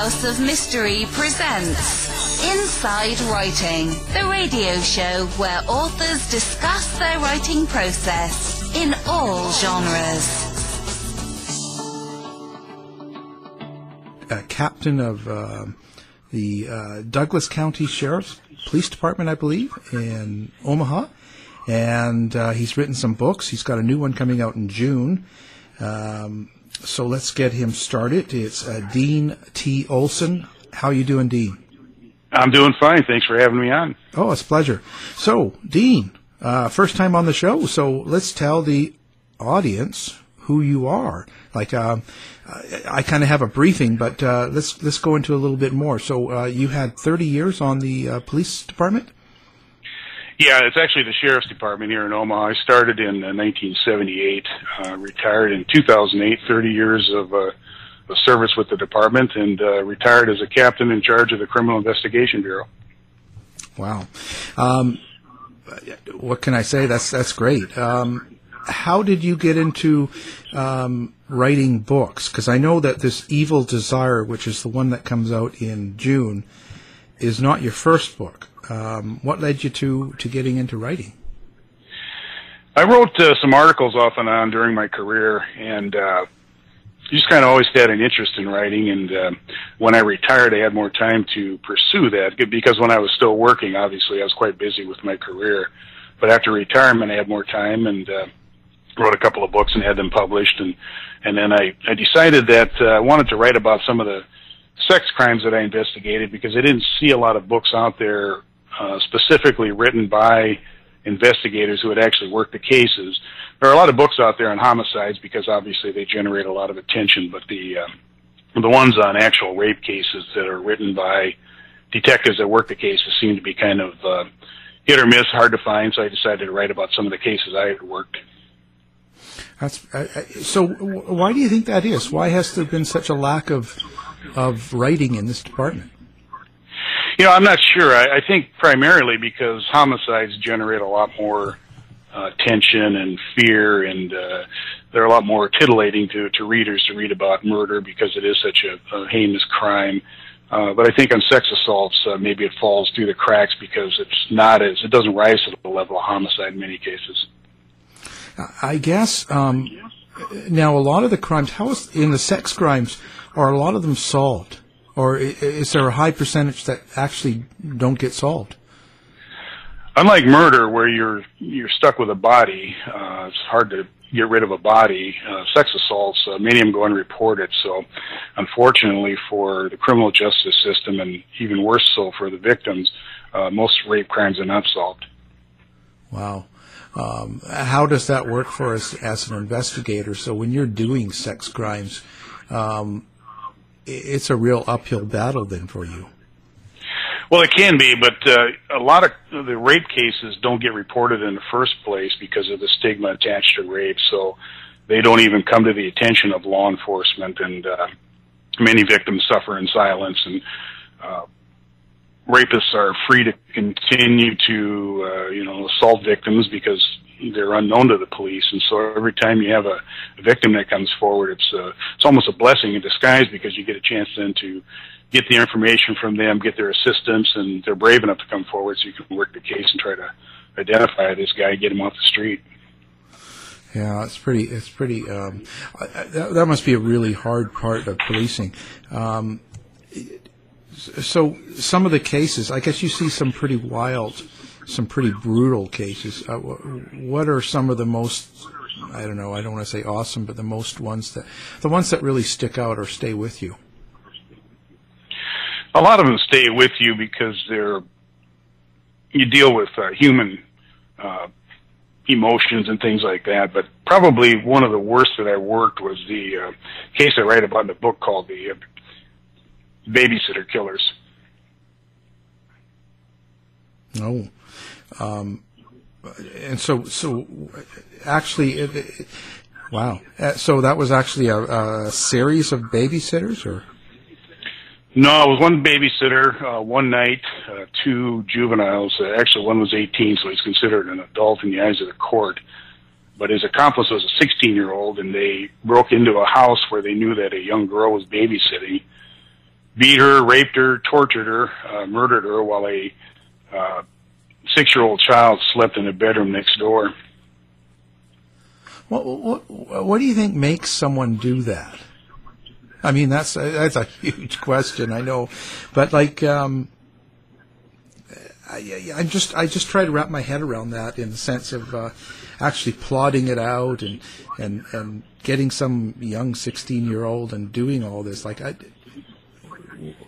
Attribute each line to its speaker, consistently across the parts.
Speaker 1: House of Mystery presents Inside Writing, the radio show where authors discuss their writing process in all genres.
Speaker 2: A captain of uh, the uh, Douglas County Sheriff's Police Department, I believe, in Omaha. And uh, he's written some books. He's got a new one coming out in June. Um, so let's get him started. It's uh, Dean T. Olson. How you doing, Dean?
Speaker 3: I'm doing fine. Thanks for having me on.
Speaker 2: Oh, it's a pleasure. So, Dean, uh, first time on the show. So let's tell the audience who you are. Like, uh, I, I kind of have a briefing, but uh, let's let's go into a little bit more. So, uh, you had 30 years on the uh, police department.
Speaker 3: Yeah, it's actually the sheriff's department here in Omaha. I started in uh, 1978, uh, retired in 2008. 30 years of, uh, of service with the department, and uh, retired as a captain in charge of the Criminal Investigation Bureau.
Speaker 2: Wow. Um, what can I say? That's that's great. Um, how did you get into um, writing books? Because I know that this Evil Desire, which is the one that comes out in June, is not your first book. Um, what led you to to getting into writing?
Speaker 3: I wrote uh, some articles off and on during my career, and uh, just kind of always had an interest in writing. And uh, when I retired, I had more time to pursue that because when I was still working, obviously I was quite busy with my career. But after retirement, I had more time and uh, wrote a couple of books and had them published. And and then I I decided that uh, I wanted to write about some of the sex crimes that I investigated because I didn't see a lot of books out there uh, specifically written by investigators who had actually worked the cases. There are a lot of books out there on homicides because obviously they generate a lot of attention, but the uh, the ones on actual rape cases that are written by detectives that work the cases seem to be kind of uh, hit or miss, hard to find. So I decided to write about some of the cases I had worked.
Speaker 2: That's uh, so. Why do you think that is? Why has there been such a lack of of writing in this department?
Speaker 3: You know, I'm not sure. I, I think primarily because homicides generate a lot more uh, tension and fear, and uh, they're a lot more titillating to, to readers to read about murder because it is such a, a heinous crime. Uh, but I think on sex assaults, uh, maybe it falls through the cracks because it's not as it doesn't rise to the level of homicide in many cases.
Speaker 2: I guess um, now a lot of the crimes, how is in the sex crimes, are a lot of them solved? Or is there a high percentage that actually don't get solved?
Speaker 3: Unlike murder, where you're you're stuck with a body, uh, it's hard to get rid of a body. Uh, sex assaults, uh, many of them go unreported. So, unfortunately, for the criminal justice system, and even worse so for the victims, uh, most rape crimes are not solved.
Speaker 2: Wow. Um, how does that work for us as an investigator? So, when you're doing sex crimes, um, it's a real uphill battle then for you.
Speaker 3: Well, it can be, but uh, a lot of the rape cases don't get reported in the first place because of the stigma attached to rape. So they don't even come to the attention of law enforcement, and uh, many victims suffer in silence. And uh, rapists are free to continue to, uh, you know, assault victims because they're unknown to the police, and so every time you have a, a victim that comes forward, it's uh, it's almost a blessing in disguise because you get a chance then to get the information from them, get their assistance, and they're brave enough to come forward, so you can work the case and try to identify this guy, and get him off the street.
Speaker 2: Yeah, it's pretty. It's pretty. Um, that, that must be a really hard part of policing. Um, so some of the cases, I guess you see some pretty wild some pretty brutal cases. Uh, what are some of the most I don't know. I don't want to say awesome, but the most ones that the ones that really stick out or stay with you.
Speaker 3: A lot of them stay with you because they're you deal with uh, human uh, emotions and things like that. But probably one of the worst that I worked was the uh, case I write about in the book called the uh, babysitter killers.
Speaker 2: Oh, um, and so, so actually, it, it, wow. Uh, so that was actually a, a, series of babysitters, or?
Speaker 3: No, it was one babysitter, uh, one night, uh, two juveniles. Uh, actually, one was 18, so he's considered an adult in the eyes of the court. But his accomplice was a 16 year old, and they broke into a house where they knew that a young girl was babysitting. beat her, raped her, tortured her, uh, murdered her while a uh, six-year-old child slept in a bedroom next door.
Speaker 2: What, what, what do you think makes someone do that? I mean, that's that's a huge question, I know, but like, um, I, I just I just try to wrap my head around that in the sense of uh, actually plotting it out and and and getting some young sixteen year old and doing all this. Like, I,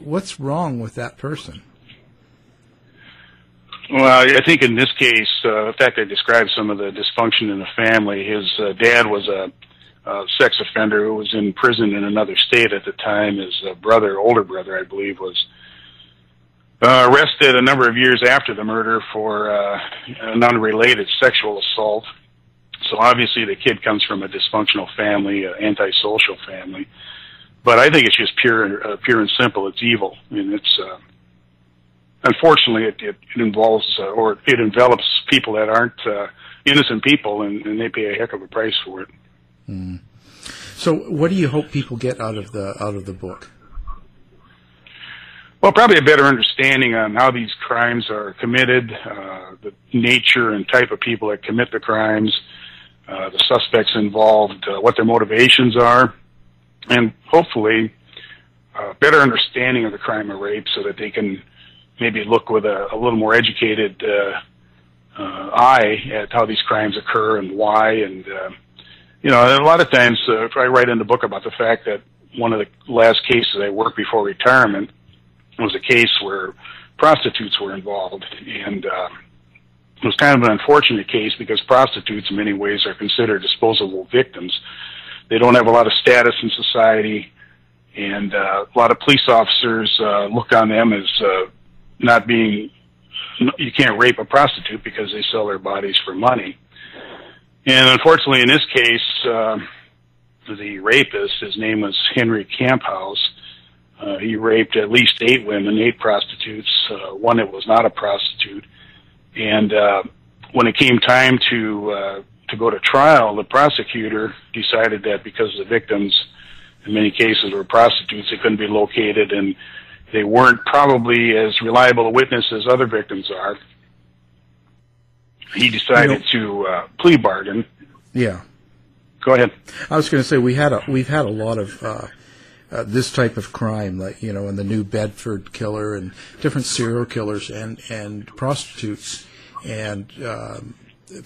Speaker 2: what's wrong with that person?
Speaker 3: Well, I think in this case, uh, in fact, I described some of the dysfunction in the family. His uh, dad was a, a sex offender who was in prison in another state at the time. His uh, brother, older brother, I believe, was uh, arrested a number of years after the murder for uh, an unrelated sexual assault. So obviously, the kid comes from a dysfunctional family, an antisocial family. But I think it's just pure, uh, pure and simple. It's evil. I mean, it's. Uh, unfortunately, it, it, it involves uh, or it envelops people that aren't uh, innocent people, and, and they pay a heck of a price for it.
Speaker 2: Mm. So, what do you hope people get out of the out of the book?
Speaker 3: Well, probably a better understanding on how these crimes are committed, uh, the nature and type of people that commit the crimes, uh, the suspects involved, uh, what their motivations are, and hopefully a better understanding of the crime of rape so that they can maybe look with a, a little more educated uh, uh, eye at how these crimes occur and why. And uh, you know, a lot of times, uh, I write in the book about the fact that one of the last cases I worked before retirement was a case where prostitutes were involved, and uh, it was kind of an unfortunate case because prostitutes, in many ways, are considered disposable victims. They don't have a lot of status in society, and uh, a lot of police officers uh, look on them as uh, not being you can't rape a prostitute because they sell their bodies for money. And unfortunately, in this case, uh, the rapist, his name was Henry Camphouse. Uh, he raped at least eight women, eight prostitutes, uh, one that was not a prostitute. And uh, when it came time to uh, to go to trial, the prosecutor decided that because the victims, in many cases, were prostitutes, they couldn't be located and they weren't probably as reliable a witness as other victims are. He decided you know, to uh, plea bargain.
Speaker 2: Yeah.
Speaker 3: Go ahead.
Speaker 2: I was going to say we had a we've had a lot of uh, uh, this type of crime, like you know, in the New Bedford killer and different serial killers and and prostitutes and um,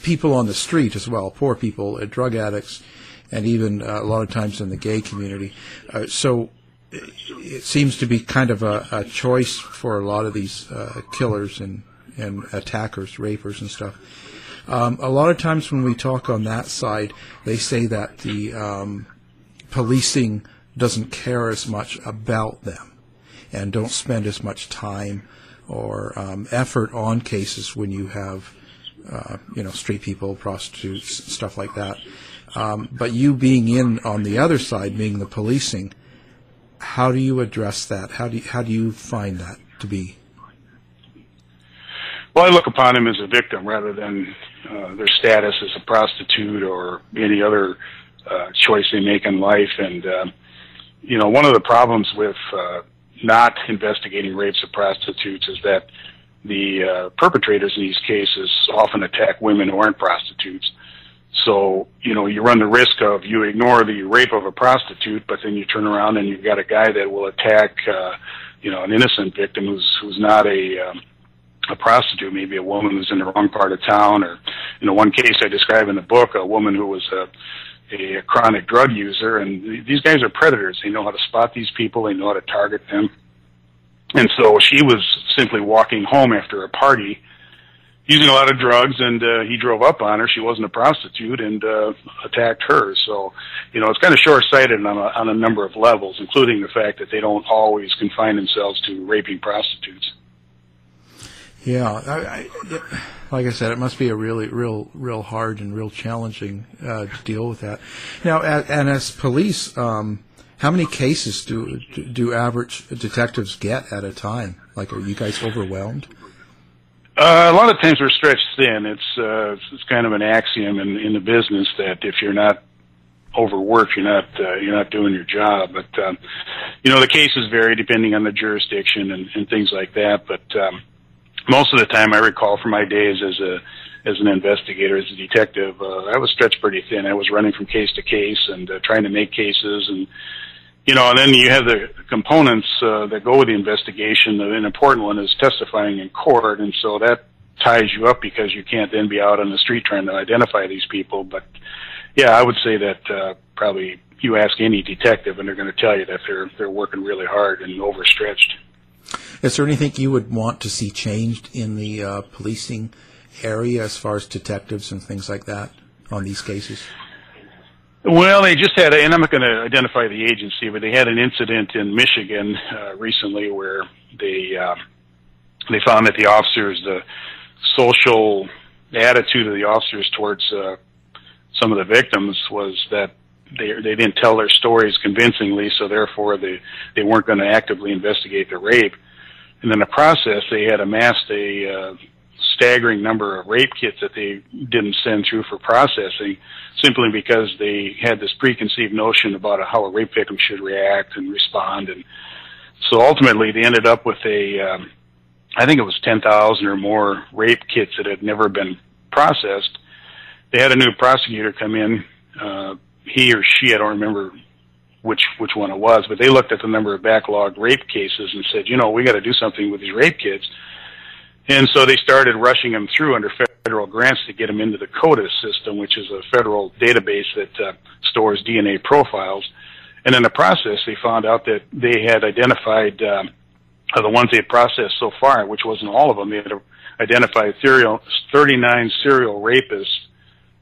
Speaker 2: people on the street as well, poor people, uh, drug addicts, and even uh, a lot of times in the gay community. Uh, so it seems to be kind of a, a choice for a lot of these uh, killers and, and attackers, rapers and stuff. Um, a lot of times when we talk on that side, they say that the um, policing doesn't care as much about them and don't spend as much time or um, effort on cases when you have, uh, you know, street people, prostitutes, stuff like that. Um, but you being in on the other side, being the policing, how do you address that? How do you, how do you find that to be?
Speaker 3: Well, I look upon them as a victim rather than uh, their status as a prostitute or any other uh, choice they make in life. And uh, you know, one of the problems with uh, not investigating rapes of prostitutes is that the uh, perpetrators in these cases often attack women who aren't prostitutes. So, you know, you run the risk of you ignore the rape of a prostitute, but then you turn around and you've got a guy that will attack, uh, you know, an innocent victim who's who's not a um, a prostitute, maybe a woman who's in the wrong part of town, or you know, one case I describe in the book, a woman who was a a chronic drug user, and these guys are predators. They know how to spot these people. They know how to target them. And so she was simply walking home after a party using a lot of drugs, and uh, he drove up on her. She wasn't a prostitute, and uh, attacked her. So, you know, it's kind of short-sighted on a, on a number of levels, including the fact that they don't always confine themselves to raping prostitutes.
Speaker 2: Yeah, I, I, like I said, it must be a really, real, real hard and real challenging uh, to deal with that. Now, and as police, um, how many cases do do average detectives get at a time? Like, are you guys overwhelmed?
Speaker 3: Uh, a lot of times we're stretched thin. It's uh, it's kind of an axiom in in the business that if you're not overworked, you're not uh, you're not doing your job. But um, you know the cases vary depending on the jurisdiction and, and things like that. But um, most of the time, I recall from my days as a as an investigator, as a detective, uh, I was stretched pretty thin. I was running from case to case and uh, trying to make cases and you know, and then you have the components uh, that go with the investigation. An important one is testifying in court, and so that ties you up because you can't then be out on the street trying to identify these people. But yeah, I would say that uh, probably you ask any detective, and they're going to tell you that they're they're working really hard and overstretched.
Speaker 2: Is there anything you would want to see changed in the uh, policing area as far as detectives and things like that on these cases?
Speaker 3: Well, they just had, a, and I'm not going to identify the agency, but they had an incident in Michigan uh, recently where they uh, they found that the officers, the social attitude of the officers towards uh, some of the victims was that they they didn't tell their stories convincingly, so therefore they they weren't going to actively investigate the rape. And in the process, they had amassed a uh, staggering number of rape kits that they didn't send through for processing simply because they had this preconceived notion about how a rape victim should react and respond. And so ultimately they ended up with a, um, I think it was 10,000 or more rape kits that had never been processed. They had a new prosecutor come in, uh, he or she, I don't remember which which one it was, but they looked at the number of backlogged rape cases and said, you know, we got to do something with these rape kits. And so they started rushing them through under federal grants to get them into the CODIS system, which is a federal database that uh, stores DNA profiles. And in the process, they found out that they had identified um, the ones they had processed so far, which wasn't all of them. They had identified 39 serial rapists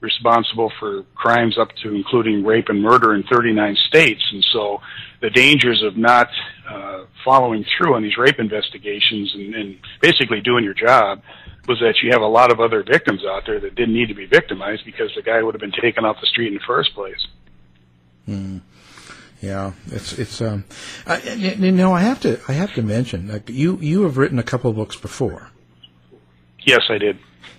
Speaker 3: responsible for crimes up to including rape and murder in 39 states. And so the dangers of not uh, following through on these rape investigations and, and basically doing your job was that you have a lot of other victims out there that didn't need to be victimized because the guy would have been taken off the street in the first place.
Speaker 2: Hmm. Yeah, it's it's um, I, you know I have to I have to mention like you you have written a couple of books before.
Speaker 3: Yes, I did.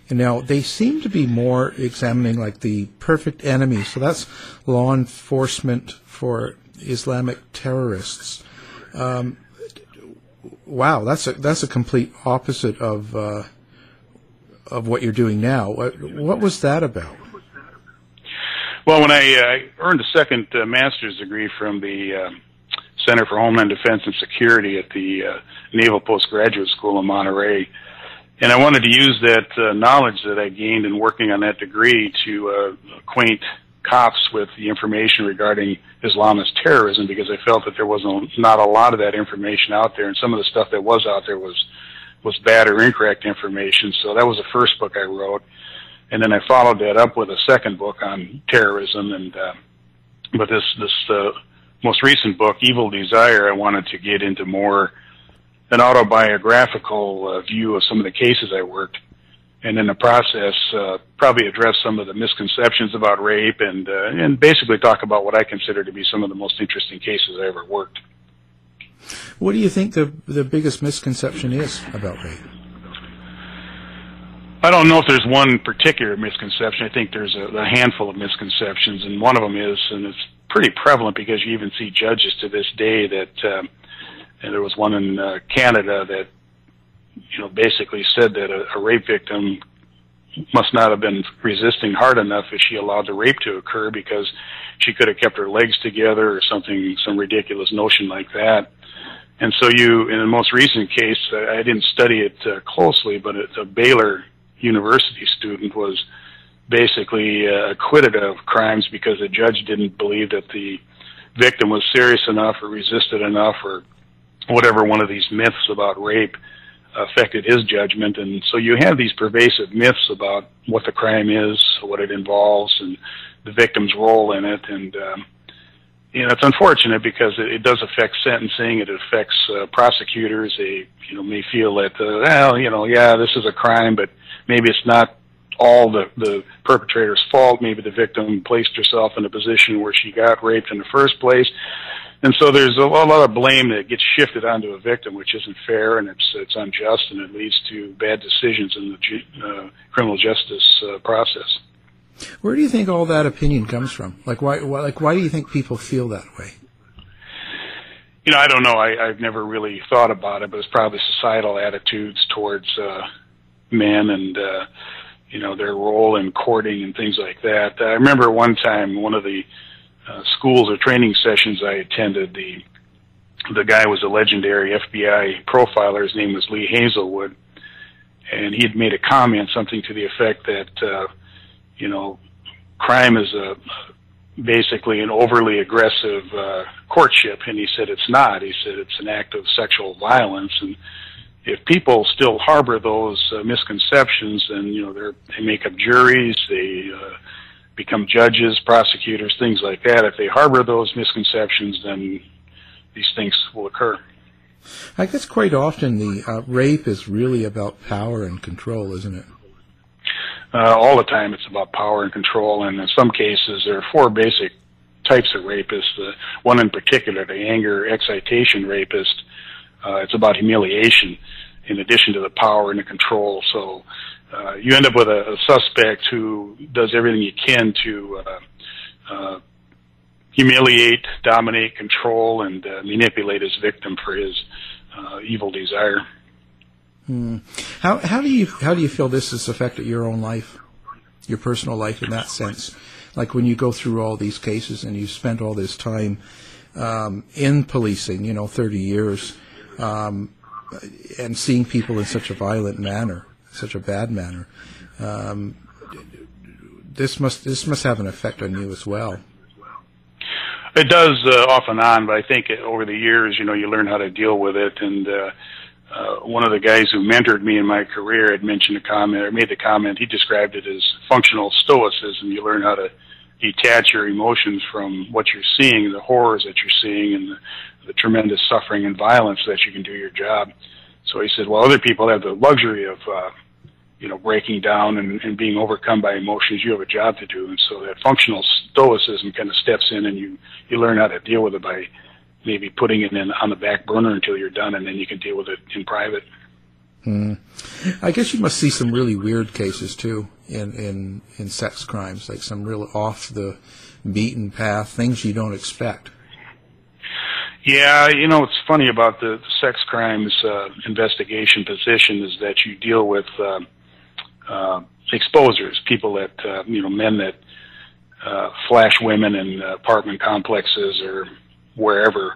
Speaker 2: And now they seem to be more examining like the perfect enemy. So that's law enforcement for Islamic terrorists. Um, wow, that's a that's a complete opposite of uh, of what you're doing now. What, what was that about?
Speaker 3: Well, when I uh, earned a second uh, master's degree from the uh, Center for Homeland Defense and Security at the uh, Naval Postgraduate School in Monterey, and I wanted to use that uh, knowledge that I gained in working on that degree to uh, acquaint cops with the information regarding Islamist terrorism because I felt that there was not not a lot of that information out there, and some of the stuff that was out there was was bad or incorrect information. So that was the first book I wrote, and then I followed that up with a second book on terrorism. And uh, but this this uh, most recent book, Evil Desire, I wanted to get into more an autobiographical uh, view of some of the cases I worked, and in the process, uh, probably address some of the misconceptions about rape and uh, and basically talk about what I consider to be some of the most interesting cases I ever worked.
Speaker 2: What do you think the the biggest misconception is about rape?
Speaker 3: I don't know if there's one particular misconception. I think there's a, a handful of misconceptions, and one of them is, and it's pretty prevalent because you even see judges to this day that. Um, and there was one in uh, Canada that you know basically said that a, a rape victim must not have been resisting hard enough if she allowed the rape to occur because she could have kept her legs together or something some ridiculous notion like that. And so you in the most recent case i didn't study it uh, closely but a, a baylor university student was basically uh, acquitted of crimes because the judge didn't believe that the victim was serious enough or resisted enough or whatever one of these myths about rape affected his judgment. And so you have these pervasive myths about what the crime is, what it involves, and the victim's role in it. And, um, you know, it's unfortunate because it, it does affect sentencing. It affects uh, prosecutors. They, you know, may feel that, uh, well, you know, yeah, this is a crime, but maybe it's not all the, the perpetrator's fault. Maybe the victim placed herself in a position where she got raped in the first place and so there's a lot of blame that gets shifted onto a victim, which isn't fair and it's it's unjust, and it leads to bad decisions in the uh, criminal justice uh, process.
Speaker 2: Where do you think all that opinion comes from? Like why, why like why do you think people feel that way?
Speaker 3: You know, I don't know. I, I've never really thought about it, but it's probably societal attitudes towards uh, men and uh, you know their role in courting and things like that. I remember one time one of the uh, schools or training sessions I attended. The the guy was a legendary FBI profiler. His name was Lee Hazelwood, and he had made a comment, something to the effect that uh, you know crime is a basically an overly aggressive uh, courtship, and he said it's not. He said it's an act of sexual violence, and if people still harbor those uh, misconceptions, then you know they're, they make up juries, they uh, become judges, prosecutors, things like that. If they harbor those misconceptions, then these things will occur.
Speaker 2: I guess quite often the uh, rape is really about power and control, isn't it?
Speaker 3: Uh, all the time, it's about power and control, and in some cases, there are four basic types of rapists. The one in particular, the anger excitation rapist, uh, it's about humiliation in addition to the power and the control. So uh, you end up with a, a suspect who does everything he can to uh, uh, humiliate, dominate, control, and uh, manipulate his victim for his evil desire.
Speaker 2: Hmm. How how do you how do you feel this has affected your own life, your personal life in that sense? Like when you go through all these cases and you spent all this time um, in policing, you know, thirty years, um, and seeing people in such a violent manner, such a bad manner. Um, this must this must have an effect on you as well.
Speaker 3: It does uh, off and on, but I think over the years, you know, you learn how to deal with it. And uh, uh, one of the guys who mentored me in my career had mentioned a comment or made the comment. He described it as functional stoicism. You learn how to detach your emotions from what you're seeing, the horrors that you're seeing, and the, the tremendous suffering and violence so that you can do your job. So he said, well, other people have the luxury of uh, you know, breaking down and, and being overcome by emotions, you have a job to do. And so that functional stoicism kind of steps in and you, you learn how to deal with it by maybe putting it in on the back burner until you're done and then you can deal with it in private.
Speaker 2: Hmm. I guess you must see some really weird cases too in, in, in sex crimes, like some real off the beaten path, things you don't expect.
Speaker 3: Yeah, you know, it's funny about the, the sex crimes uh, investigation position is that you deal with uh, uh, exposers, people that uh, you know, men that uh, flash women in apartment complexes or wherever.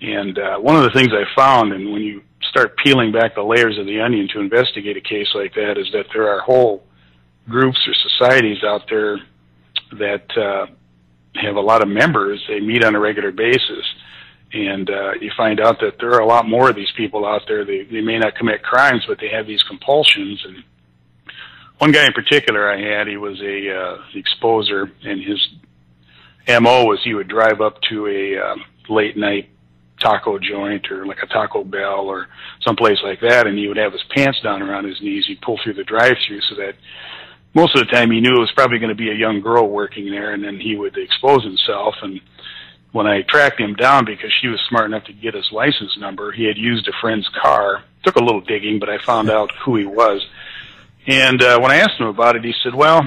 Speaker 3: And uh, one of the things I found, and when you start peeling back the layers of the onion to investigate a case like that, is that there are whole groups or societies out there that uh, have a lot of members. They meet on a regular basis, and uh, you find out that there are a lot more of these people out there. They they may not commit crimes, but they have these compulsions and one guy in particular I had, he was a uh, exposer, and his mo was he would drive up to a uh, late night taco joint or like a Taco Bell or someplace like that, and he would have his pants down around his knees. He'd pull through the drive-through so that most of the time he knew it was probably going to be a young girl working there, and then he would expose himself. And when I tracked him down because she was smart enough to get his license number, he had used a friend's car. Took a little digging, but I found out who he was and uh, when I asked him about it, he said, "Well,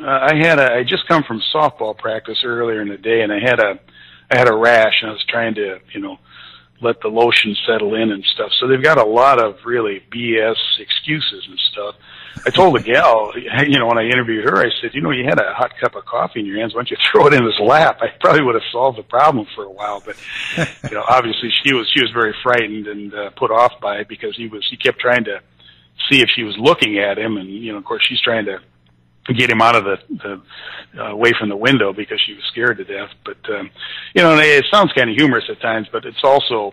Speaker 3: uh, I had a I just come from softball practice earlier in the day, and I had a I had a rash, and I was trying to you know let the lotion settle in and stuff. So they've got a lot of really BS excuses and stuff. I told the gal, you know, when I interviewed her, I said, you know, you had a hot cup of coffee in your hands. Why don't you throw it in his lap? I probably would have solved the problem for a while, but you know, obviously she was she was very frightened and uh, put off by it because he was he kept trying to see if she was looking at him, and you know, of course, she's trying to get him out of the, the uh, away from the window because she was scared to death. But um, you know, it sounds kind of humorous at times, but it's also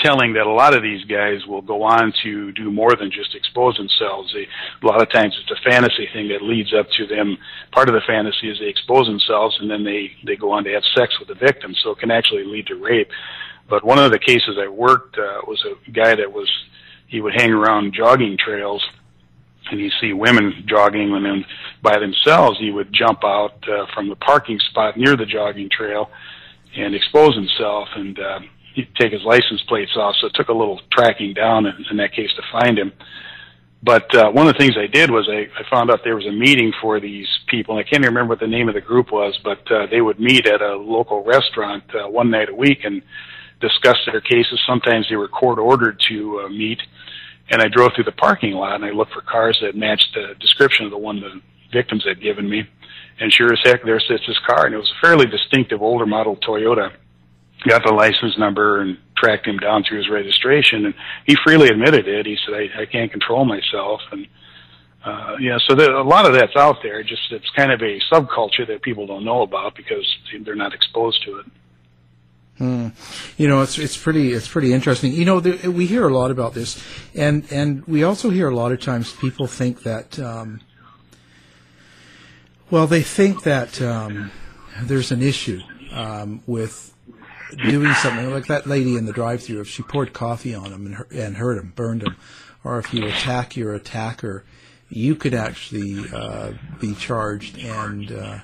Speaker 3: telling that a lot of these guys will go on to do more than just expose themselves. They, a lot of times it's a fantasy thing that leads up to them. Part of the fantasy is they expose themselves and then they, they go on to have sex with the victim. So it can actually lead to rape. But one of the cases I worked uh, was a guy that was he would hang around jogging trails and he'd see women jogging and then by themselves he would jump out uh, from the parking spot near the jogging trail and expose himself and uh, he'd take his license plates off so it took a little tracking down in, in that case to find him But uh, one of the things I did was I, I found out there was a meeting for these people. I can't even remember what the name of the group was, but uh, they would meet at a local restaurant uh, one night a week and discuss their cases. Sometimes they were court ordered to uh, meet. And I drove through the parking lot and I looked for cars that matched the description of the one the victims had given me. And sure as heck, there sits this car, and it was a fairly distinctive older model Toyota. Got the license number and tracked him down through his registration, and he freely admitted it. He said, "I, I can't control myself," and uh, yeah, so there, a lot of that's out there. Just it's kind of a subculture that people don't know about because they're not exposed to it.
Speaker 2: Hmm. You know, it's it's pretty it's pretty interesting. You know, we hear a lot about this, and and we also hear a lot of times people think that. Um, well, they think that um, there's an issue um, with doing something like that lady in the drive-through. If she poured coffee on him and, and hurt him, burned him, or if you attack your attacker, you could actually uh, be charged and uh,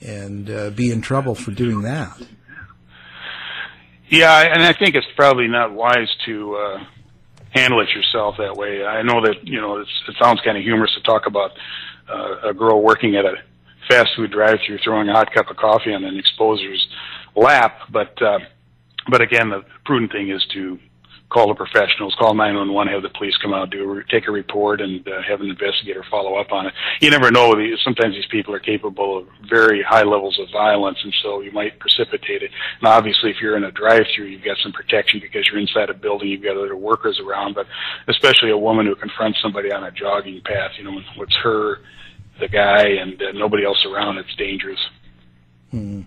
Speaker 2: and uh, be in trouble for doing that.
Speaker 3: Yeah, and I think it's probably not wise to uh, handle it yourself that way. I know that you know it's, it sounds kind of humorous to talk about uh, a girl working at a fast food drive-through throwing a hot cup of coffee on an exposer's lap. But uh, but again, the prudent thing is to call the professionals, call 911, have the police come out, do a, take a report, and uh, have an investigator follow up on it. You never know. Sometimes these people are capable of very high levels of violence, and so you might precipitate it. And obviously, if you're in a drive-through, you've got some protection because you're inside a building, you've got other workers around. But especially a woman who confronts somebody on a jogging path, you know, what's her the guy and uh, nobody else around, it's dangerous.
Speaker 2: Hmm.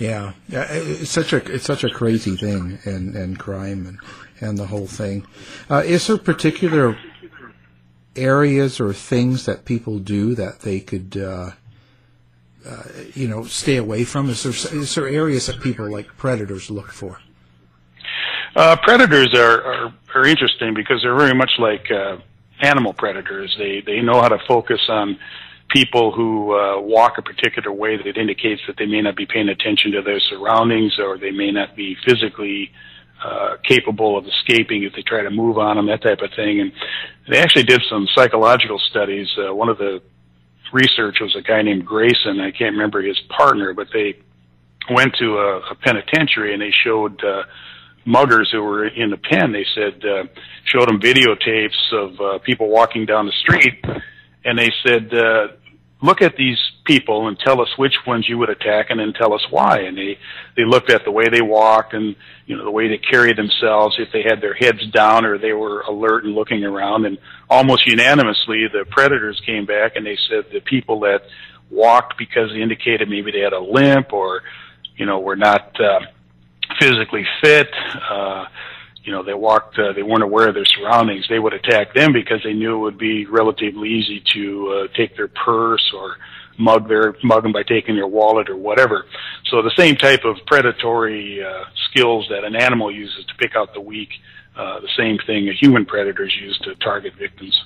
Speaker 2: Yeah, yeah, it's such a it's such a crazy thing, and and crime and and the whole thing. Uh, is there particular areas or things that people do that they could, uh, uh, you know, stay away from? Is there is there areas that people like predators look for?
Speaker 3: Uh, predators are, are are interesting because they're very much like uh, animal predators. They they know how to focus on people who uh, walk a particular way that indicates that they may not be paying attention to their surroundings or they may not be physically uh, capable of escaping if they try to move on them, that type of thing. And they actually did some psychological studies. Uh, one of the researchers was a guy named Grayson. I can't remember his partner, but they went to a, a penitentiary and they showed uh, muggers who were in the pen, they said, uh, showed them videotapes of uh, people walking down the street, and they said, uh, look at these people and tell us which ones you would attack and then tell us why. And they, they looked at the way they walked and, you know, the way they carried themselves, if they had their heads down or they were alert and looking around. And almost unanimously, the predators came back and they said the people that walked because they indicated maybe they had a limp or, you know, were not, uh, physically fit, uh, you know, they walked, uh, they weren't aware of their surroundings, they would attack them because they knew it would be relatively easy to uh, take their purse or mug their mug them by taking their wallet or whatever. So the same type of predatory uh, skills that an animal uses to pick out the weak, uh, the same thing a human predators use to target victims.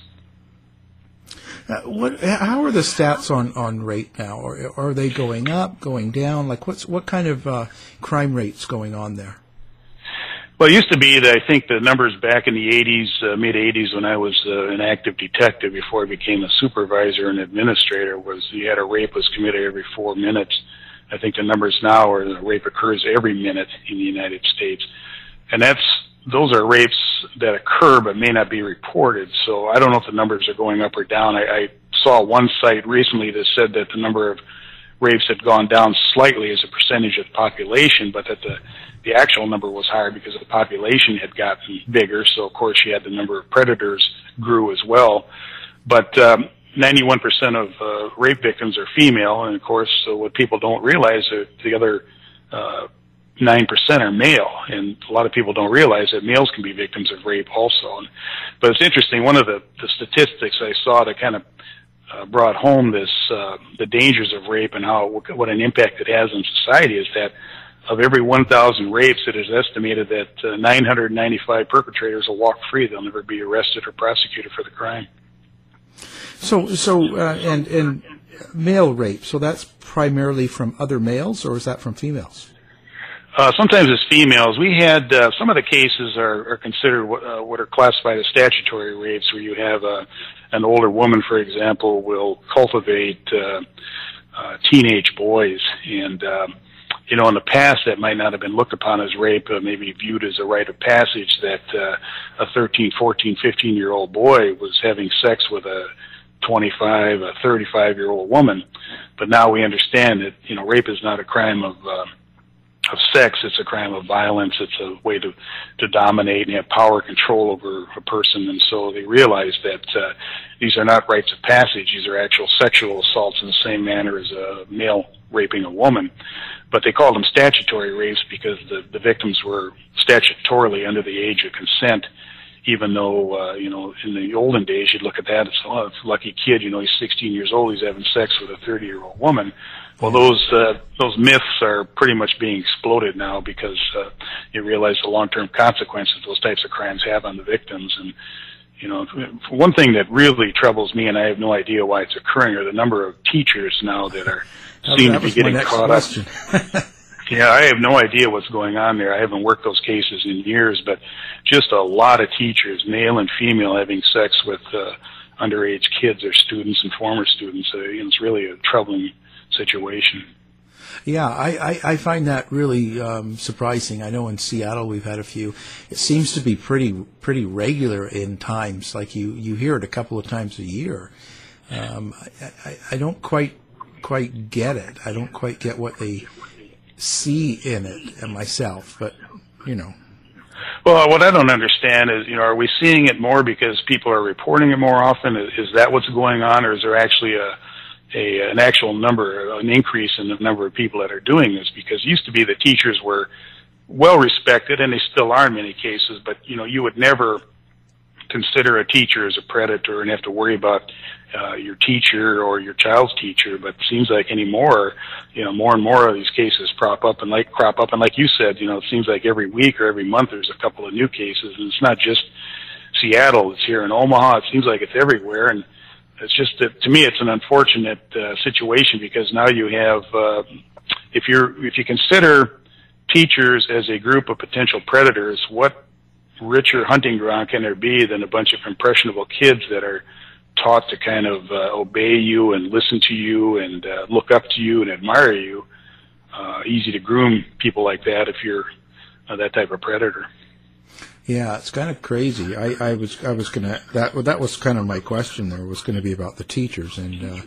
Speaker 2: Uh, what? How are the stats on, on rape now? Are, are they going up, going down? Like, what's what kind of uh, crime rates going on there?
Speaker 3: Well, it used to be that I think the numbers back in the 80s, uh, mid 80s, when I was uh, an active detective before I became a supervisor and administrator, was you had a rape was committed every four minutes. I think the numbers now are that rape occurs every minute in the United States, and that's those are rapes that occur but may not be reported. So I don't know if the numbers are going up or down. I, I saw one site recently that said that the number of rapes had gone down slightly as a percentage of the population, but that the the actual number was higher because the population had gotten bigger. So of course you had the number of predators grew as well. But um, 91% of uh, rape victims are female, and of course, so what people don't realize is the other uh, nine percent are male, and a lot of people don't realize that males can be victims of rape also. And, but it's interesting. One of the, the statistics I saw that kind of uh, brought home this uh, the dangers of rape and how what an impact it has on society is that of every 1,000 rapes, it is estimated that uh, 995 perpetrators will walk free; they'll never be arrested or prosecuted for the crime.
Speaker 2: So, so uh, and and male rape. So that's primarily from other males, or is that from females?
Speaker 3: Uh, sometimes as females, we had uh, some of the cases are, are considered what, uh, what are classified as statutory rapes, where you have a, an older woman, for example, will cultivate uh, uh, teenage boys, and um, you know, in the past that might not have been looked upon as rape, uh, maybe viewed as a rite of passage that uh, a 13, 14, 15 year old boy was having sex with a 25, a 35 year old woman. But now we understand that, you know, rape is not a crime of, uh, of sex. It's a crime of violence. It's a way to, to dominate and have power control over a person. And so they realize that, uh, these are not rites of passage. These are actual sexual assaults in the same manner as a male raping a woman. But they called them statutory rapes because the, the victims were statutorily under the age of consent even though uh, you know in the olden days you'd look at that say, "Oh, a lucky kid." You know, he's 16 years old. He's having sex with a 30 year old woman. Well, those uh, those myths are pretty much being exploded now because uh, you realize the long term consequences those types of crimes have on the victims. And you know, one thing that really troubles me, and I have no idea why it's occurring, are the number of teachers now that are seem to be getting caught
Speaker 2: question.
Speaker 3: up. Yeah, I have no idea what's going on there. I haven't worked those cases in years, but just a lot of teachers, male and female, having sex with uh, underage kids or students and former students. Uh, it's really a troubling situation.
Speaker 2: Yeah, I, I, I find that really um, surprising. I know in Seattle we've had a few. It seems to be pretty pretty regular in times. Like you, you hear it a couple of times a year. Um, I, I, I don't quite quite get it. I don't quite get what they see in it and myself, but you know.
Speaker 3: Well, what I don't understand is, you know, are we seeing it more because people are reporting it more often? Is, is that what's going on, or is there actually a, a an actual number, an increase in the number of people that are doing this? Because it used to be the teachers were well respected, and they still are in many cases, but you know, you would never consider a teacher as a predator and have to worry about uh, your teacher or your child's teacher. But it seems like anymore, you know, more and more of these cases crop up and like crop up. And like you said, you know, it seems like every week or every month there's a couple of new cases, and it's not just Seattle. It's here in Omaha. It seems like it's everywhere, and it's just that to me, it's an unfortunate uh, situation because now you have, uh, if you're if you consider teachers as a group of potential predators, what richer hunting ground can there be than a bunch of impressionable kids that are taught to kind of uh, obey you and listen to you and uh, look up to you and admire you. Uh, easy to groom people like that if you're uh, that type of predator.
Speaker 2: Yeah, it's kind of crazy. I, I was I was gonna that that was kind of my question. There was going to be about the teachers and uh,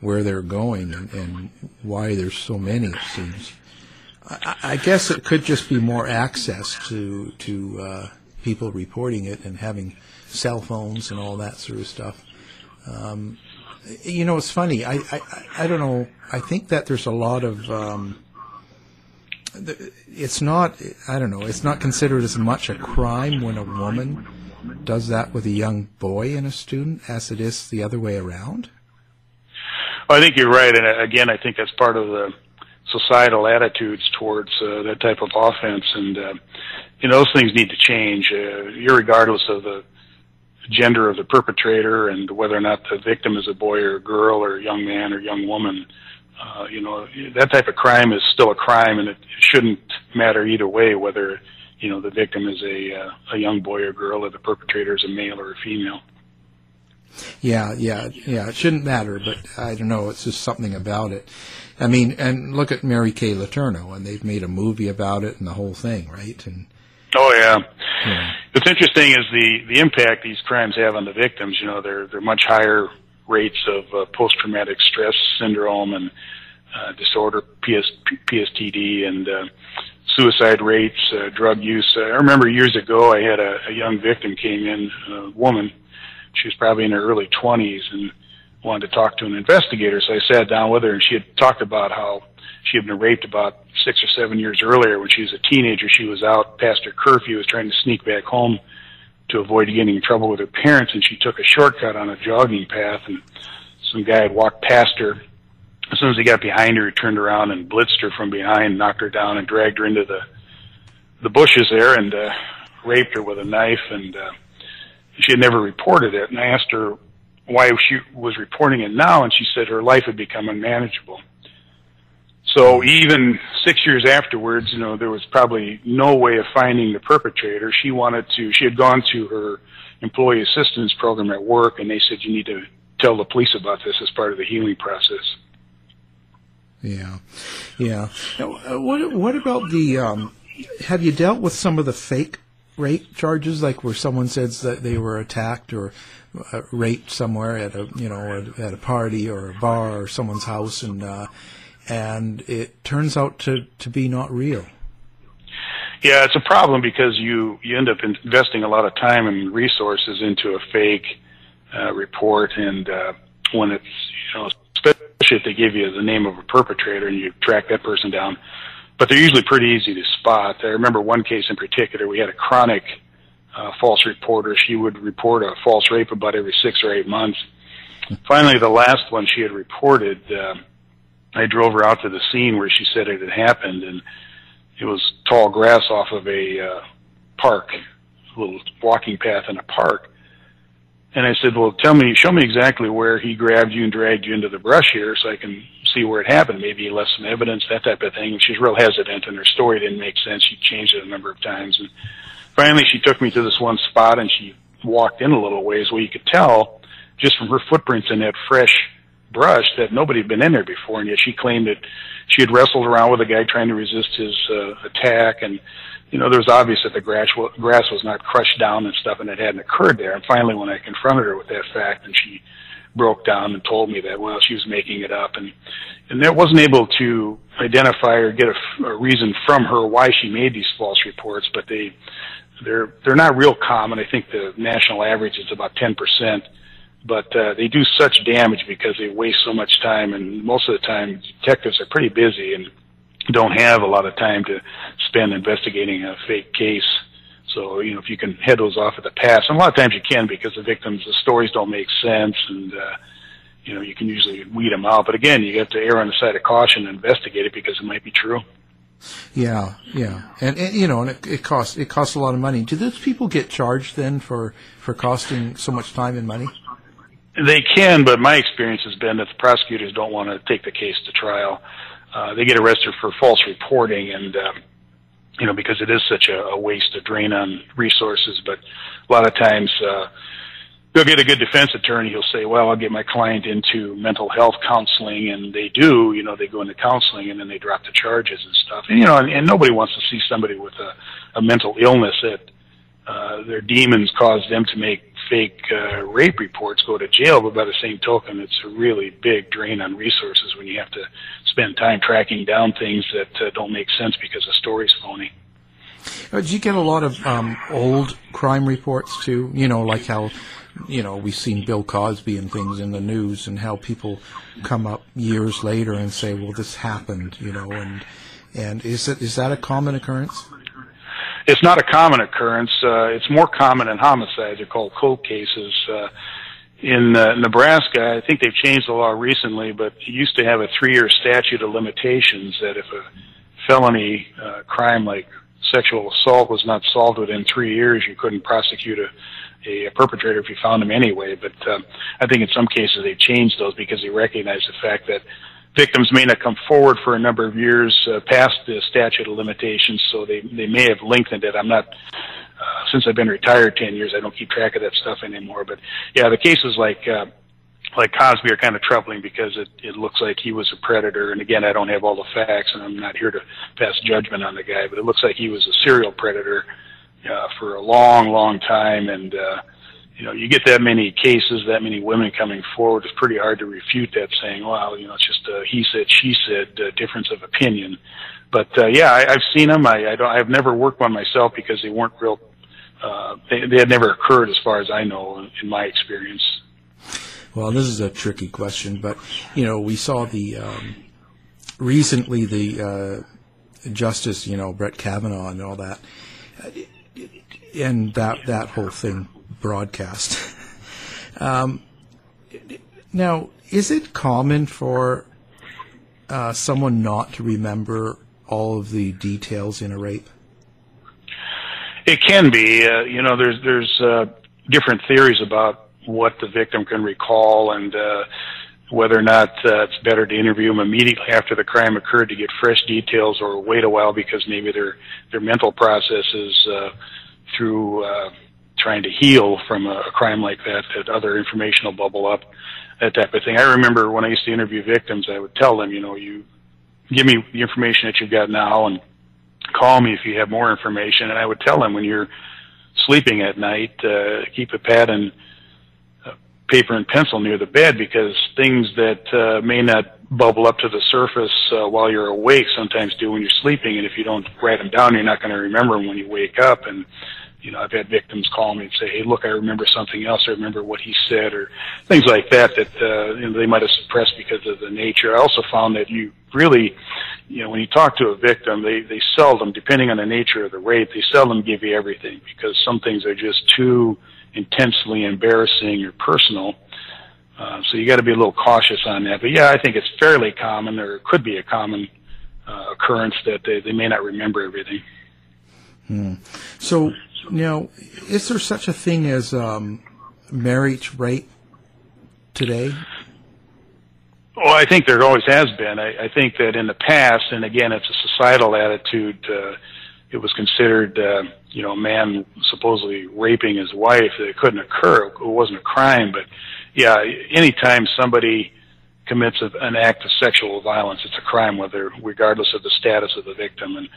Speaker 2: where they're going and, and why there's so many. It seems. I, I guess it could just be more access to to uh, people reporting it and having cell phones and all that sort of stuff. Um, you know, it's funny. I, I, I don't know. I think that there's a lot of. Um, it's not. I don't know. It's not considered as much a crime when a woman does that with a young boy and a student as it is the other way around.
Speaker 3: Well, I think you're right, and uh, again, I think that's part of the societal attitudes towards uh, that type of offense, and uh, you know those things need to change, uh, regardless of the gender of the perpetrator and whether or not the victim is a boy or a girl or a young man or young woman. Uh, you know, that type of crime is still a crime, and it shouldn't matter either way whether you know the victim is a uh, a young boy or girl or the perpetrator is a male or a female.
Speaker 2: Yeah, yeah, yeah. It shouldn't matter, but I don't know. It's just something about it. I mean, and look at Mary Kay Letourneau, and they've made a movie about it and the whole thing, right? And
Speaker 3: Oh yeah. yeah. What's interesting is the the impact these crimes have on the victims. You know, they're they're much higher rates of uh, post traumatic stress syndrome and uh, disorder, PS, PSTD, and uh, suicide rates, uh, drug use. Uh, I remember years ago, I had a, a young victim came in, a woman. She was probably in her early 20s and wanted to talk to an investigator. So I sat down with her, and she had talked about how she had been raped about six or seven years earlier when she was a teenager. She was out past her curfew, was trying to sneak back home to avoid getting in trouble with her parents, and she took a shortcut on a jogging path, and some guy had walked past her. As soon as he got behind her, he turned around and blitzed her from behind, knocked her down, and dragged her into the the bushes there, and uh, raped her with a knife. And uh, she had never reported it. And I asked her why she was reporting it now, and she said her life had become unmanageable. So even six years afterwards, you know, there was probably no way of finding the perpetrator. She wanted to, she had gone to her employee assistance program at work and they said, you need to tell the police about this as part of the healing process.
Speaker 2: Yeah, yeah. Now, uh, what what about the? Um, have you dealt with some of the fake rape charges, like where someone says that they were attacked or uh, raped somewhere at a you know at a party or a bar or someone's house, and uh, and it turns out to to be not real.
Speaker 3: Yeah, it's a problem because you you end up investing a lot of time and resources into a fake uh, report, and uh, when it's you know especially if they give you the name of a perpetrator and you track that person down, but they're usually pretty easy to spot. I remember one case in particular. We had a chronic uh, false reporter. She would report a false rape about every six or eight months. Finally, the last one she had reported. Uh, I drove her out to the scene where she said it had happened, and it was tall grass off of a uh, park, a little walking path in a park. And I said, "Well, tell me, show me exactly where he grabbed you and dragged you into the brush here, so I can see where it happened. Maybe he left some evidence, that type of thing." And she's real hesitant, and her story didn't make sense. She changed it a number of times, and finally, she took me to this one spot, and she walked in a little ways where you could tell just from her footprints in that fresh brush that nobody had been in there before, and yet she claimed that she had wrestled around with a guy trying to resist his uh, attack, and you know there was obvious that the grass grass was not crushed down and stuff, and it hadn't occurred there. And finally, when I confronted her with that fact, and she broke down and told me that well she was making it up, and and that wasn't able to identify or get a, a reason from her why she made these false reports, but they they're they're not real common. I think the national average is about ten percent but uh, they do such damage because they waste so much time, and most of the time detectives are pretty busy and don't have a lot of time to spend investigating a fake case. So you know if you can head those off at the pass, and a lot of times you can because the victims, the stories don't make sense, and uh, you know you can usually weed them out. But again, you have to err on the side of caution and investigate it because it might be true.
Speaker 2: Yeah, yeah, and, and you know, and it, it costs it costs a lot of money. Do those people get charged then for for costing so much time and money?
Speaker 3: They can, but my experience has been that the prosecutors don't want to take the case to trial. Uh, they get arrested for false reporting, and um, you know because it is such a, a waste, a drain on resources. But a lot of times, uh, they'll get a good defense attorney. He'll say, "Well, I'll get my client into mental health counseling," and they do. You know, they go into counseling, and then they drop the charges and stuff. And you know, and, and nobody wants to see somebody with a, a mental illness that uh, their demons cause them to make fake uh, rape reports go to jail, but by the same token, it's a really big drain on resources when you have to spend time tracking down things that uh, don't make sense because the story's phony.
Speaker 2: Uh, did you get a lot of um, old crime reports too? You know, like how you know we've seen Bill Cosby and things in the news, and how people come up years later and say, "Well, this happened," you know, and and is it is that a common occurrence?
Speaker 3: It's not a common occurrence. Uh, it's more common in homicides. They're called cold cases. Uh, in uh, Nebraska, I think they've changed the law recently, but it used to have a three-year statute of limitations that if a felony uh, crime like sexual assault was not solved within three years, you couldn't prosecute a, a, perpetrator if you found him anyway. But um, I think in some cases they changed those because they recognize the fact that victims may not come forward for a number of years uh, past the statute of limitations, so they they may have lengthened it. I'm not uh, since I've been retired ten years, I don't keep track of that stuff anymore. But yeah, the cases like uh, like Cosby are kind of troubling because it it looks like he was a predator. And again, I don't have all the facts, and I'm not here to pass judgment on the guy, but it looks like he was a serial predator uh, for a long, long time, and uh, you know, you get that many cases, that many women coming forward, it's pretty hard to refute that saying, well, you know, it's just a he said, she said uh, difference of opinion. But uh, yeah, I, I've seen them. I, I don't. I've never worked one myself because they weren't real. Uh, they, they had never occurred, as far as I know, in, in my experience.
Speaker 2: Well, this is a tricky question, but you know, we saw the um, recently the uh, justice, you know, Brett Kavanaugh and all that, and that that whole thing broadcast. um, now, is it common for uh, someone not to remember all of the details in a rape?
Speaker 3: It can be. Uh, you know, there's there's uh, different theories about what the victim can recall, and uh, whether or not uh, it's better to interview them immediately after the crime occurred to get fresh details, or wait a while because maybe their their mental processes uh, through trying to heal from a, a crime like that, that other information will bubble up, that type of thing. I remember when I used to interview victims, I would tell them, you know, you give me the information that you've got now and call me if you have more information. And I would tell them when you're sleeping at night, uh, keep a pad and uh, paper and pencil near the bed because things that uh, may not bubble up to the surface uh, while you're awake sometimes do when you're sleeping. And if you don't write them down, you're not going to remember them when you wake up. And you know, I've had victims call me and say, "Hey, look, I remember something else. I remember what he said, or things like that that uh, you know, they might have suppressed because of the nature." I also found that you really, you know, when you talk to a victim, they they seldom, depending on the nature of the rape, they seldom give you everything because some things are just too intensely embarrassing or personal. Uh, so you got to be a little cautious on that. But yeah, I think it's fairly common, or could be a common uh, occurrence that they, they may not remember everything.
Speaker 2: Hmm. So now, is there such a thing as um, marriage rape today?
Speaker 3: Well, I think there always has been. I, I think that in the past, and again, it's a societal attitude. Uh, it was considered, uh, you know, a man supposedly raping his wife. It couldn't occur. It wasn't a crime. But yeah, anytime somebody commits a, an act of sexual violence, it's a crime, whether regardless of the status of the victim. And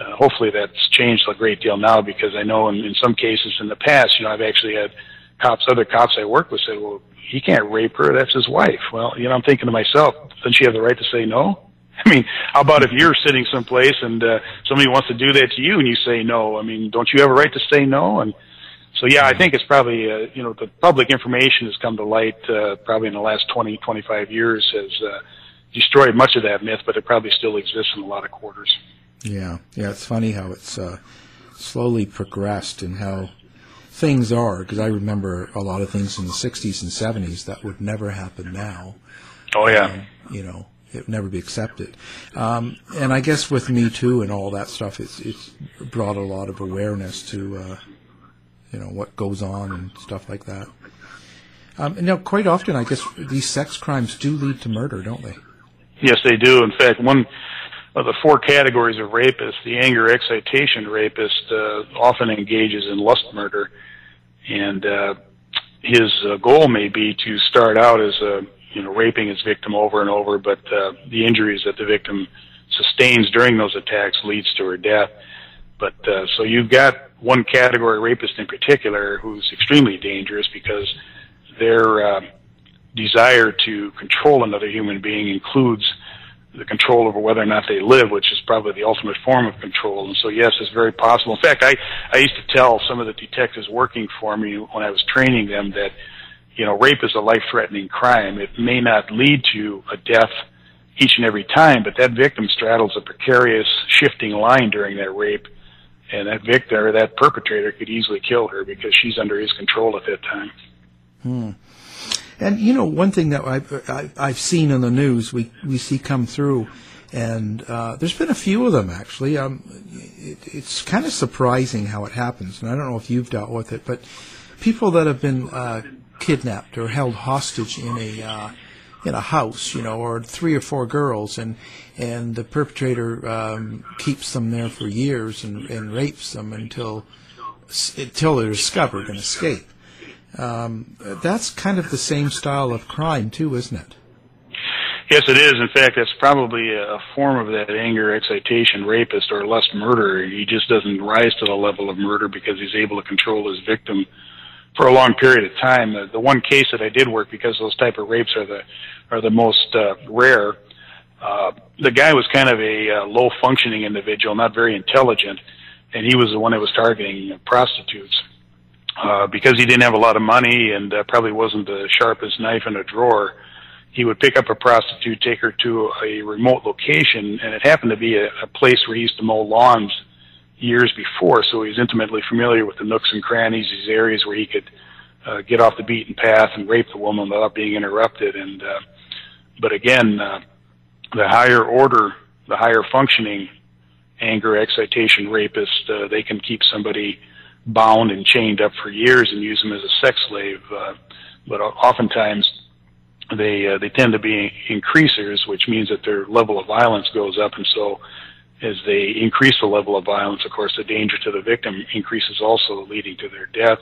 Speaker 3: uh, hopefully that's changed a great deal now because I know in, in some cases in the past, you know, I've actually had cops, other cops I work with say, well, he can't rape her. That's his wife. Well, you know, I'm thinking to myself, doesn't she have the right to say no? I mean, how about if you're sitting someplace and uh, somebody wants to do that to you and you say no? I mean, don't you have a right to say no? And so, yeah, I think it's probably, uh, you know, the public information has come to light uh, probably in the last 20, 25 years has uh, destroyed much of that myth, but it probably still exists in a lot of quarters.
Speaker 2: Yeah, yeah, it's funny how it's uh, slowly progressed and how things are. Because I remember a lot of things in the '60s and '70s that would never happen now.
Speaker 3: Oh yeah, um,
Speaker 2: you know, it would never be accepted. Um, and I guess with Me Too and all that stuff, it's it's brought a lot of awareness to uh, you know what goes on and stuff like that. Um, and now, quite often, I guess these sex crimes do lead to murder, don't they?
Speaker 3: Yes, they do. In fact, one of the four categories of rapists, the anger excitation rapist uh, often engages in lust murder, and uh, his uh, goal may be to start out as a you know raping his victim over and over, but uh, the injuries that the victim sustains during those attacks leads to her death. But uh, so you've got one category rapist in particular who's extremely dangerous because their uh, desire to control another human being includes the control over whether or not they live, which is probably the ultimate form of control. And so, yes, it's very possible. In fact, I, I used to tell some of the detectives working for me when I was training them that, you know, rape is a life-threatening crime. It may not lead to a death each and every time, but that victim straddles a precarious, shifting line during that rape, and that victim or that perpetrator could easily kill her because she's under his control at that time.
Speaker 2: Hmm. And you know, one thing that I've, I've seen in the news, we we see come through, and uh, there's been a few of them actually. Um, it, it's kind of surprising how it happens, and I don't know if you've dealt with it, but people that have been uh, kidnapped or held hostage in a uh, in a house, you know, or three or four girls, and and the perpetrator um, keeps them there for years and, and rapes them until until they're discovered and escape. Um, that's kind of the same style of crime, too, isn't it?
Speaker 3: Yes, it is. In fact, that's probably a form of that anger excitation rapist or lust murderer. He just doesn't rise to the level of murder because he's able to control his victim for a long period of time. The, the one case that I did work because those type of rapes are the are the most uh, rare. Uh, the guy was kind of a uh, low functioning individual, not very intelligent, and he was the one that was targeting prostitutes uh, because he didn't have a lot of money and uh, probably wasn't the sharpest knife in a drawer, he would pick up a prostitute, take her to a remote location, and it happened to be a, a place where he used to mow lawns years before, so he was intimately familiar with the nooks and crannies, these areas where he could uh, get off the beaten path and rape the woman without being interrupted. And uh, but again, uh, the higher order, the higher functioning anger excitation rapist, uh, they can keep somebody bound and chained up for years and use them as a sex slave. Uh, but oftentimes, they uh, they tend to be increasers, which means that their level of violence goes up, and so as they increase the level of violence, of course, the danger to the victim increases also, leading to their death.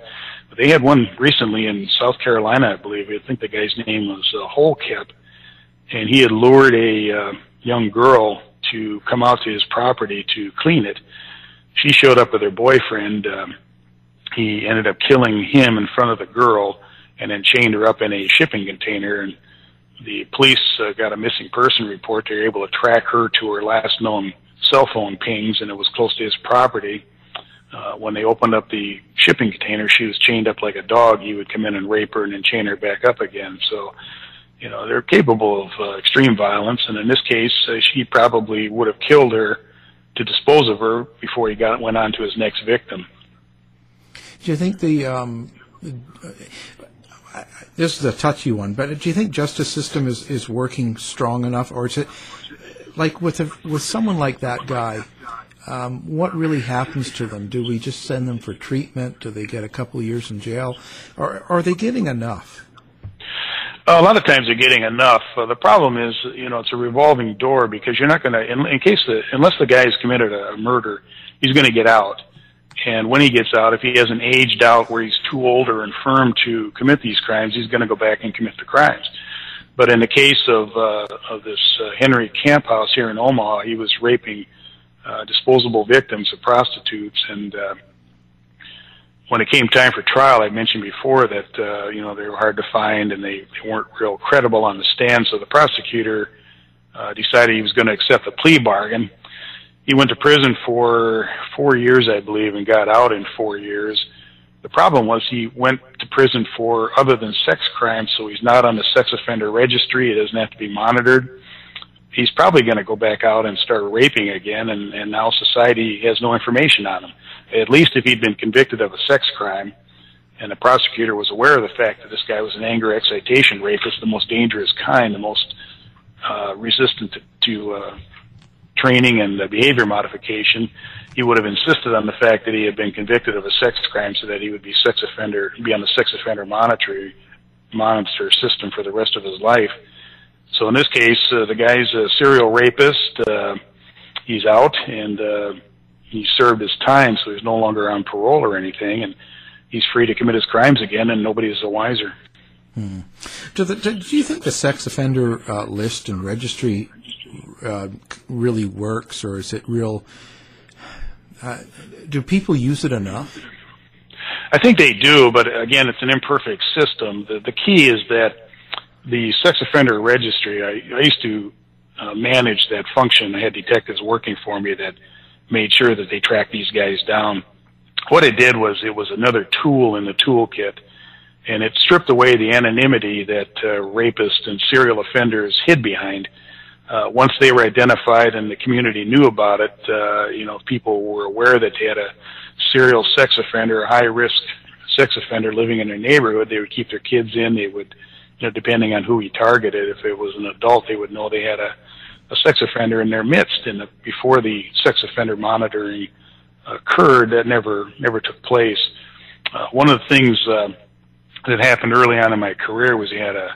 Speaker 3: But they had one recently in South Carolina, I believe. I think the guy's name was uh, Kohlhepp, and he had lured a uh, young girl to come out to his property to clean it. She showed up with her boyfriend. Um, he ended up killing him in front of the girl and then chained her up in a shipping container. And the police uh, got a missing person report. They were able to track her to her last known cell phone pings, and it was close to his property. Uh, when they opened up the shipping container, she was chained up like a dog. He would come in and rape her and then chain her back up again. So, you know, they're capable of uh, extreme violence. And in this case, uh, she probably would have killed her to dispose of her before he got went on to his next victim.
Speaker 2: Do you think the um, this is a touchy one, but do you think justice system is, is working strong enough, or is it like with a, with someone like that guy? Um, what really happens to them? Do we just send them for treatment? Do they get a couple of years in jail, or, are they getting enough?
Speaker 3: a lot of times they're getting enough. Uh, the problem is, you know, it's a revolving door because you're not going to, in, in case the, unless the guy has committed a murder, he's going to get out. And when he gets out, if he hasn't aged out where he's too old or infirm to commit these crimes, he's going to go back and commit the crimes. But in the case of uh, of this uh, Henry Camphouse here in Omaha, he was raping uh, disposable victims of prostitutes, and uh, when it came time for trial, I mentioned before that uh, you know they were hard to find and they, they weren't real credible on the stand. So the prosecutor uh, decided he was going to accept the plea bargain he went to prison for four years, I believe, and got out in four years. The problem was he went to prison for other than sex crimes, so he's not on the sex offender registry. He doesn't have to be monitored. He's probably going to go back out and start raping again, and, and now society has no information on him. At least if he'd been convicted of a sex crime, and the prosecutor was aware of the fact that this guy was an anger excitation rapist, the most dangerous kind, the most uh, resistant to, to uh, training and the behavior modification, he would have insisted on the fact that he had been convicted of a sex crime so that he would be sex offender, be on the sex offender monitor, monitor system for the rest of his life. So in this case, uh, the guy's a serial rapist. Uh, he's out and, uh, he served his time, so he's no longer on parole or anything, and he's free to commit his crimes again, and nobody is the wiser.
Speaker 2: Hmm. Do, the, do, you think the sex offender uh, list and registry uh, really works, or is it real? Uh, do people use it enough?
Speaker 3: I think they do, but again, it's an imperfect system. The, the key is that the sex offender registry. I, I used to uh, manage that function. I had detectives working for me that made sure that they tracked these guys down. What it did was it was another tool in the toolkit, and it stripped away the anonymity that uh, rapists and serial offenders hid behind uh, once they were identified and the community knew about it, uh, you know, people were aware that they had a serial sex offender, a high risk sex offender living in their neighborhood. They would keep their kids in. They would, you know, depending on who he targeted, if it was an adult, they would know they had a, a sex offender in their midst. And the, before the sex offender monitoring occurred, that never never took place. Uh, one of the things uh, that happened early on in my career was he had a,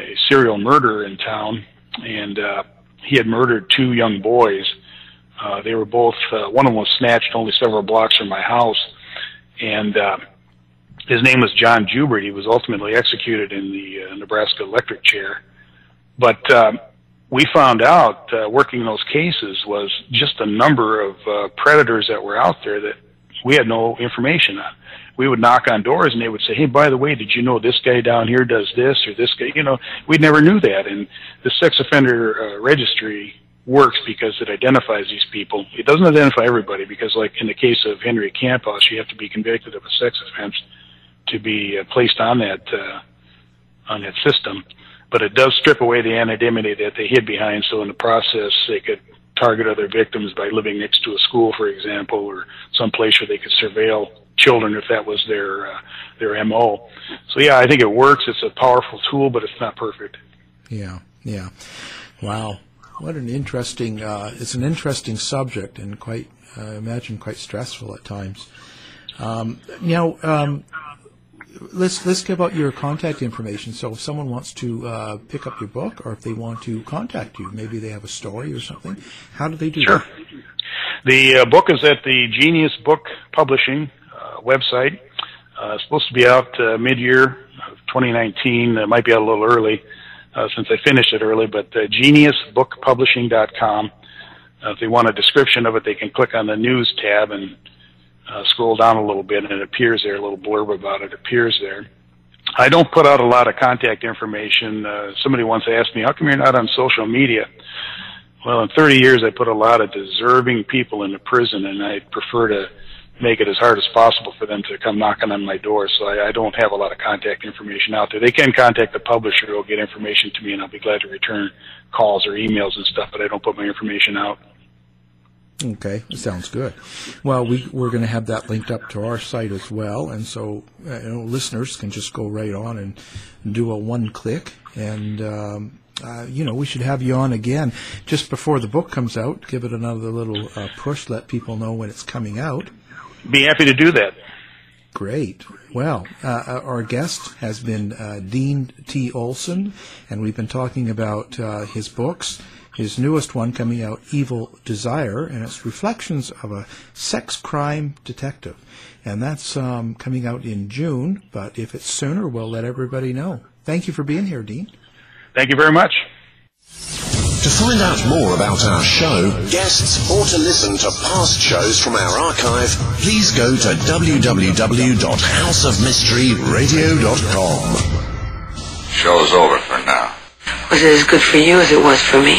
Speaker 3: a serial murderer in town and uh, he had murdered two young boys. Uh, they were both. Uh, one of them was snatched only several blocks from my house, and uh, his name was John Joubert. He was ultimately executed in the uh, Nebraska electric chair. But uh, we found out uh, working those cases was just a number of uh, predators that were out there that we had no information on we would knock on doors and they would say, "Hey, by the way, did you know this guy down here does this or this guy?" You know, we never knew that. And the sex offender uh, registry works because it identifies these people. It doesn't identify everybody because, like in the case of Henry Camphouse, you have to be convicted of a sex offense to be uh, placed on that uh, on that system. But it does strip away the anonymity that they hid behind. So in the process, they could target other victims by living next to a school, for example, or some place where they could surveil children if that was their uh, their mo. So yeah, I think it works. It's a powerful tool, but it's not perfect.
Speaker 2: Yeah, yeah. Wow, what an interesting. Uh, it's an interesting subject and quite, I imagine, quite stressful at times. Um, now, um, let's let's give out your contact information. So if someone wants to uh, pick up your book, or if they want to contact you, maybe they have a story or something. How do they do
Speaker 3: Sure.
Speaker 2: that?
Speaker 3: The uh, book is at the Genius Book Publishing uh, website. Uh, it's supposed to be out uh, mid-year of 2019. It might be out a little early uh, since I finished it early, but uh, geniusbookpublishing.com. If they want a description of it, they can click on the news tab and uh, scroll down a little bit, and it appears there. A little blurb about it appears there. I don't put out a lot of contact information. Uh, somebody once asked me, "How come you're not on social media?" Well, in 30 years, I put a lot of deserving people into prison, and I prefer to make it as hard as possible for them to come knocking on my door. So I, I don't have a lot of contact information out there. They can contact the publisher; who'll get information to me, and I'll be glad to return calls or emails and stuff. But I don't put my information out.
Speaker 2: Okay, sounds good. Well, we we're going to have that linked up to our site as well, and so uh, you know, listeners can just go right on and do a one click, and um, uh, you know we should have you on again just before the book comes out. Give it another little uh, push, let people know when it's coming out.
Speaker 3: Be happy to do that.
Speaker 2: Great. Well, uh, uh, our guest has been uh, Dean T. Olson, and we've been talking about uh, his books. His newest one coming out, Evil Desire, and it's reflections of a sex crime detective. And that's um, coming out in June, but if it's sooner, we'll let everybody know. Thank you for being here, Dean.
Speaker 3: Thank you very much.
Speaker 4: To find out more about our show, guests, or to listen to past shows from our archive, please go to www.houseofmysteryradio.com.
Speaker 5: Show's over for now.
Speaker 6: Was it as good for you as it was for me?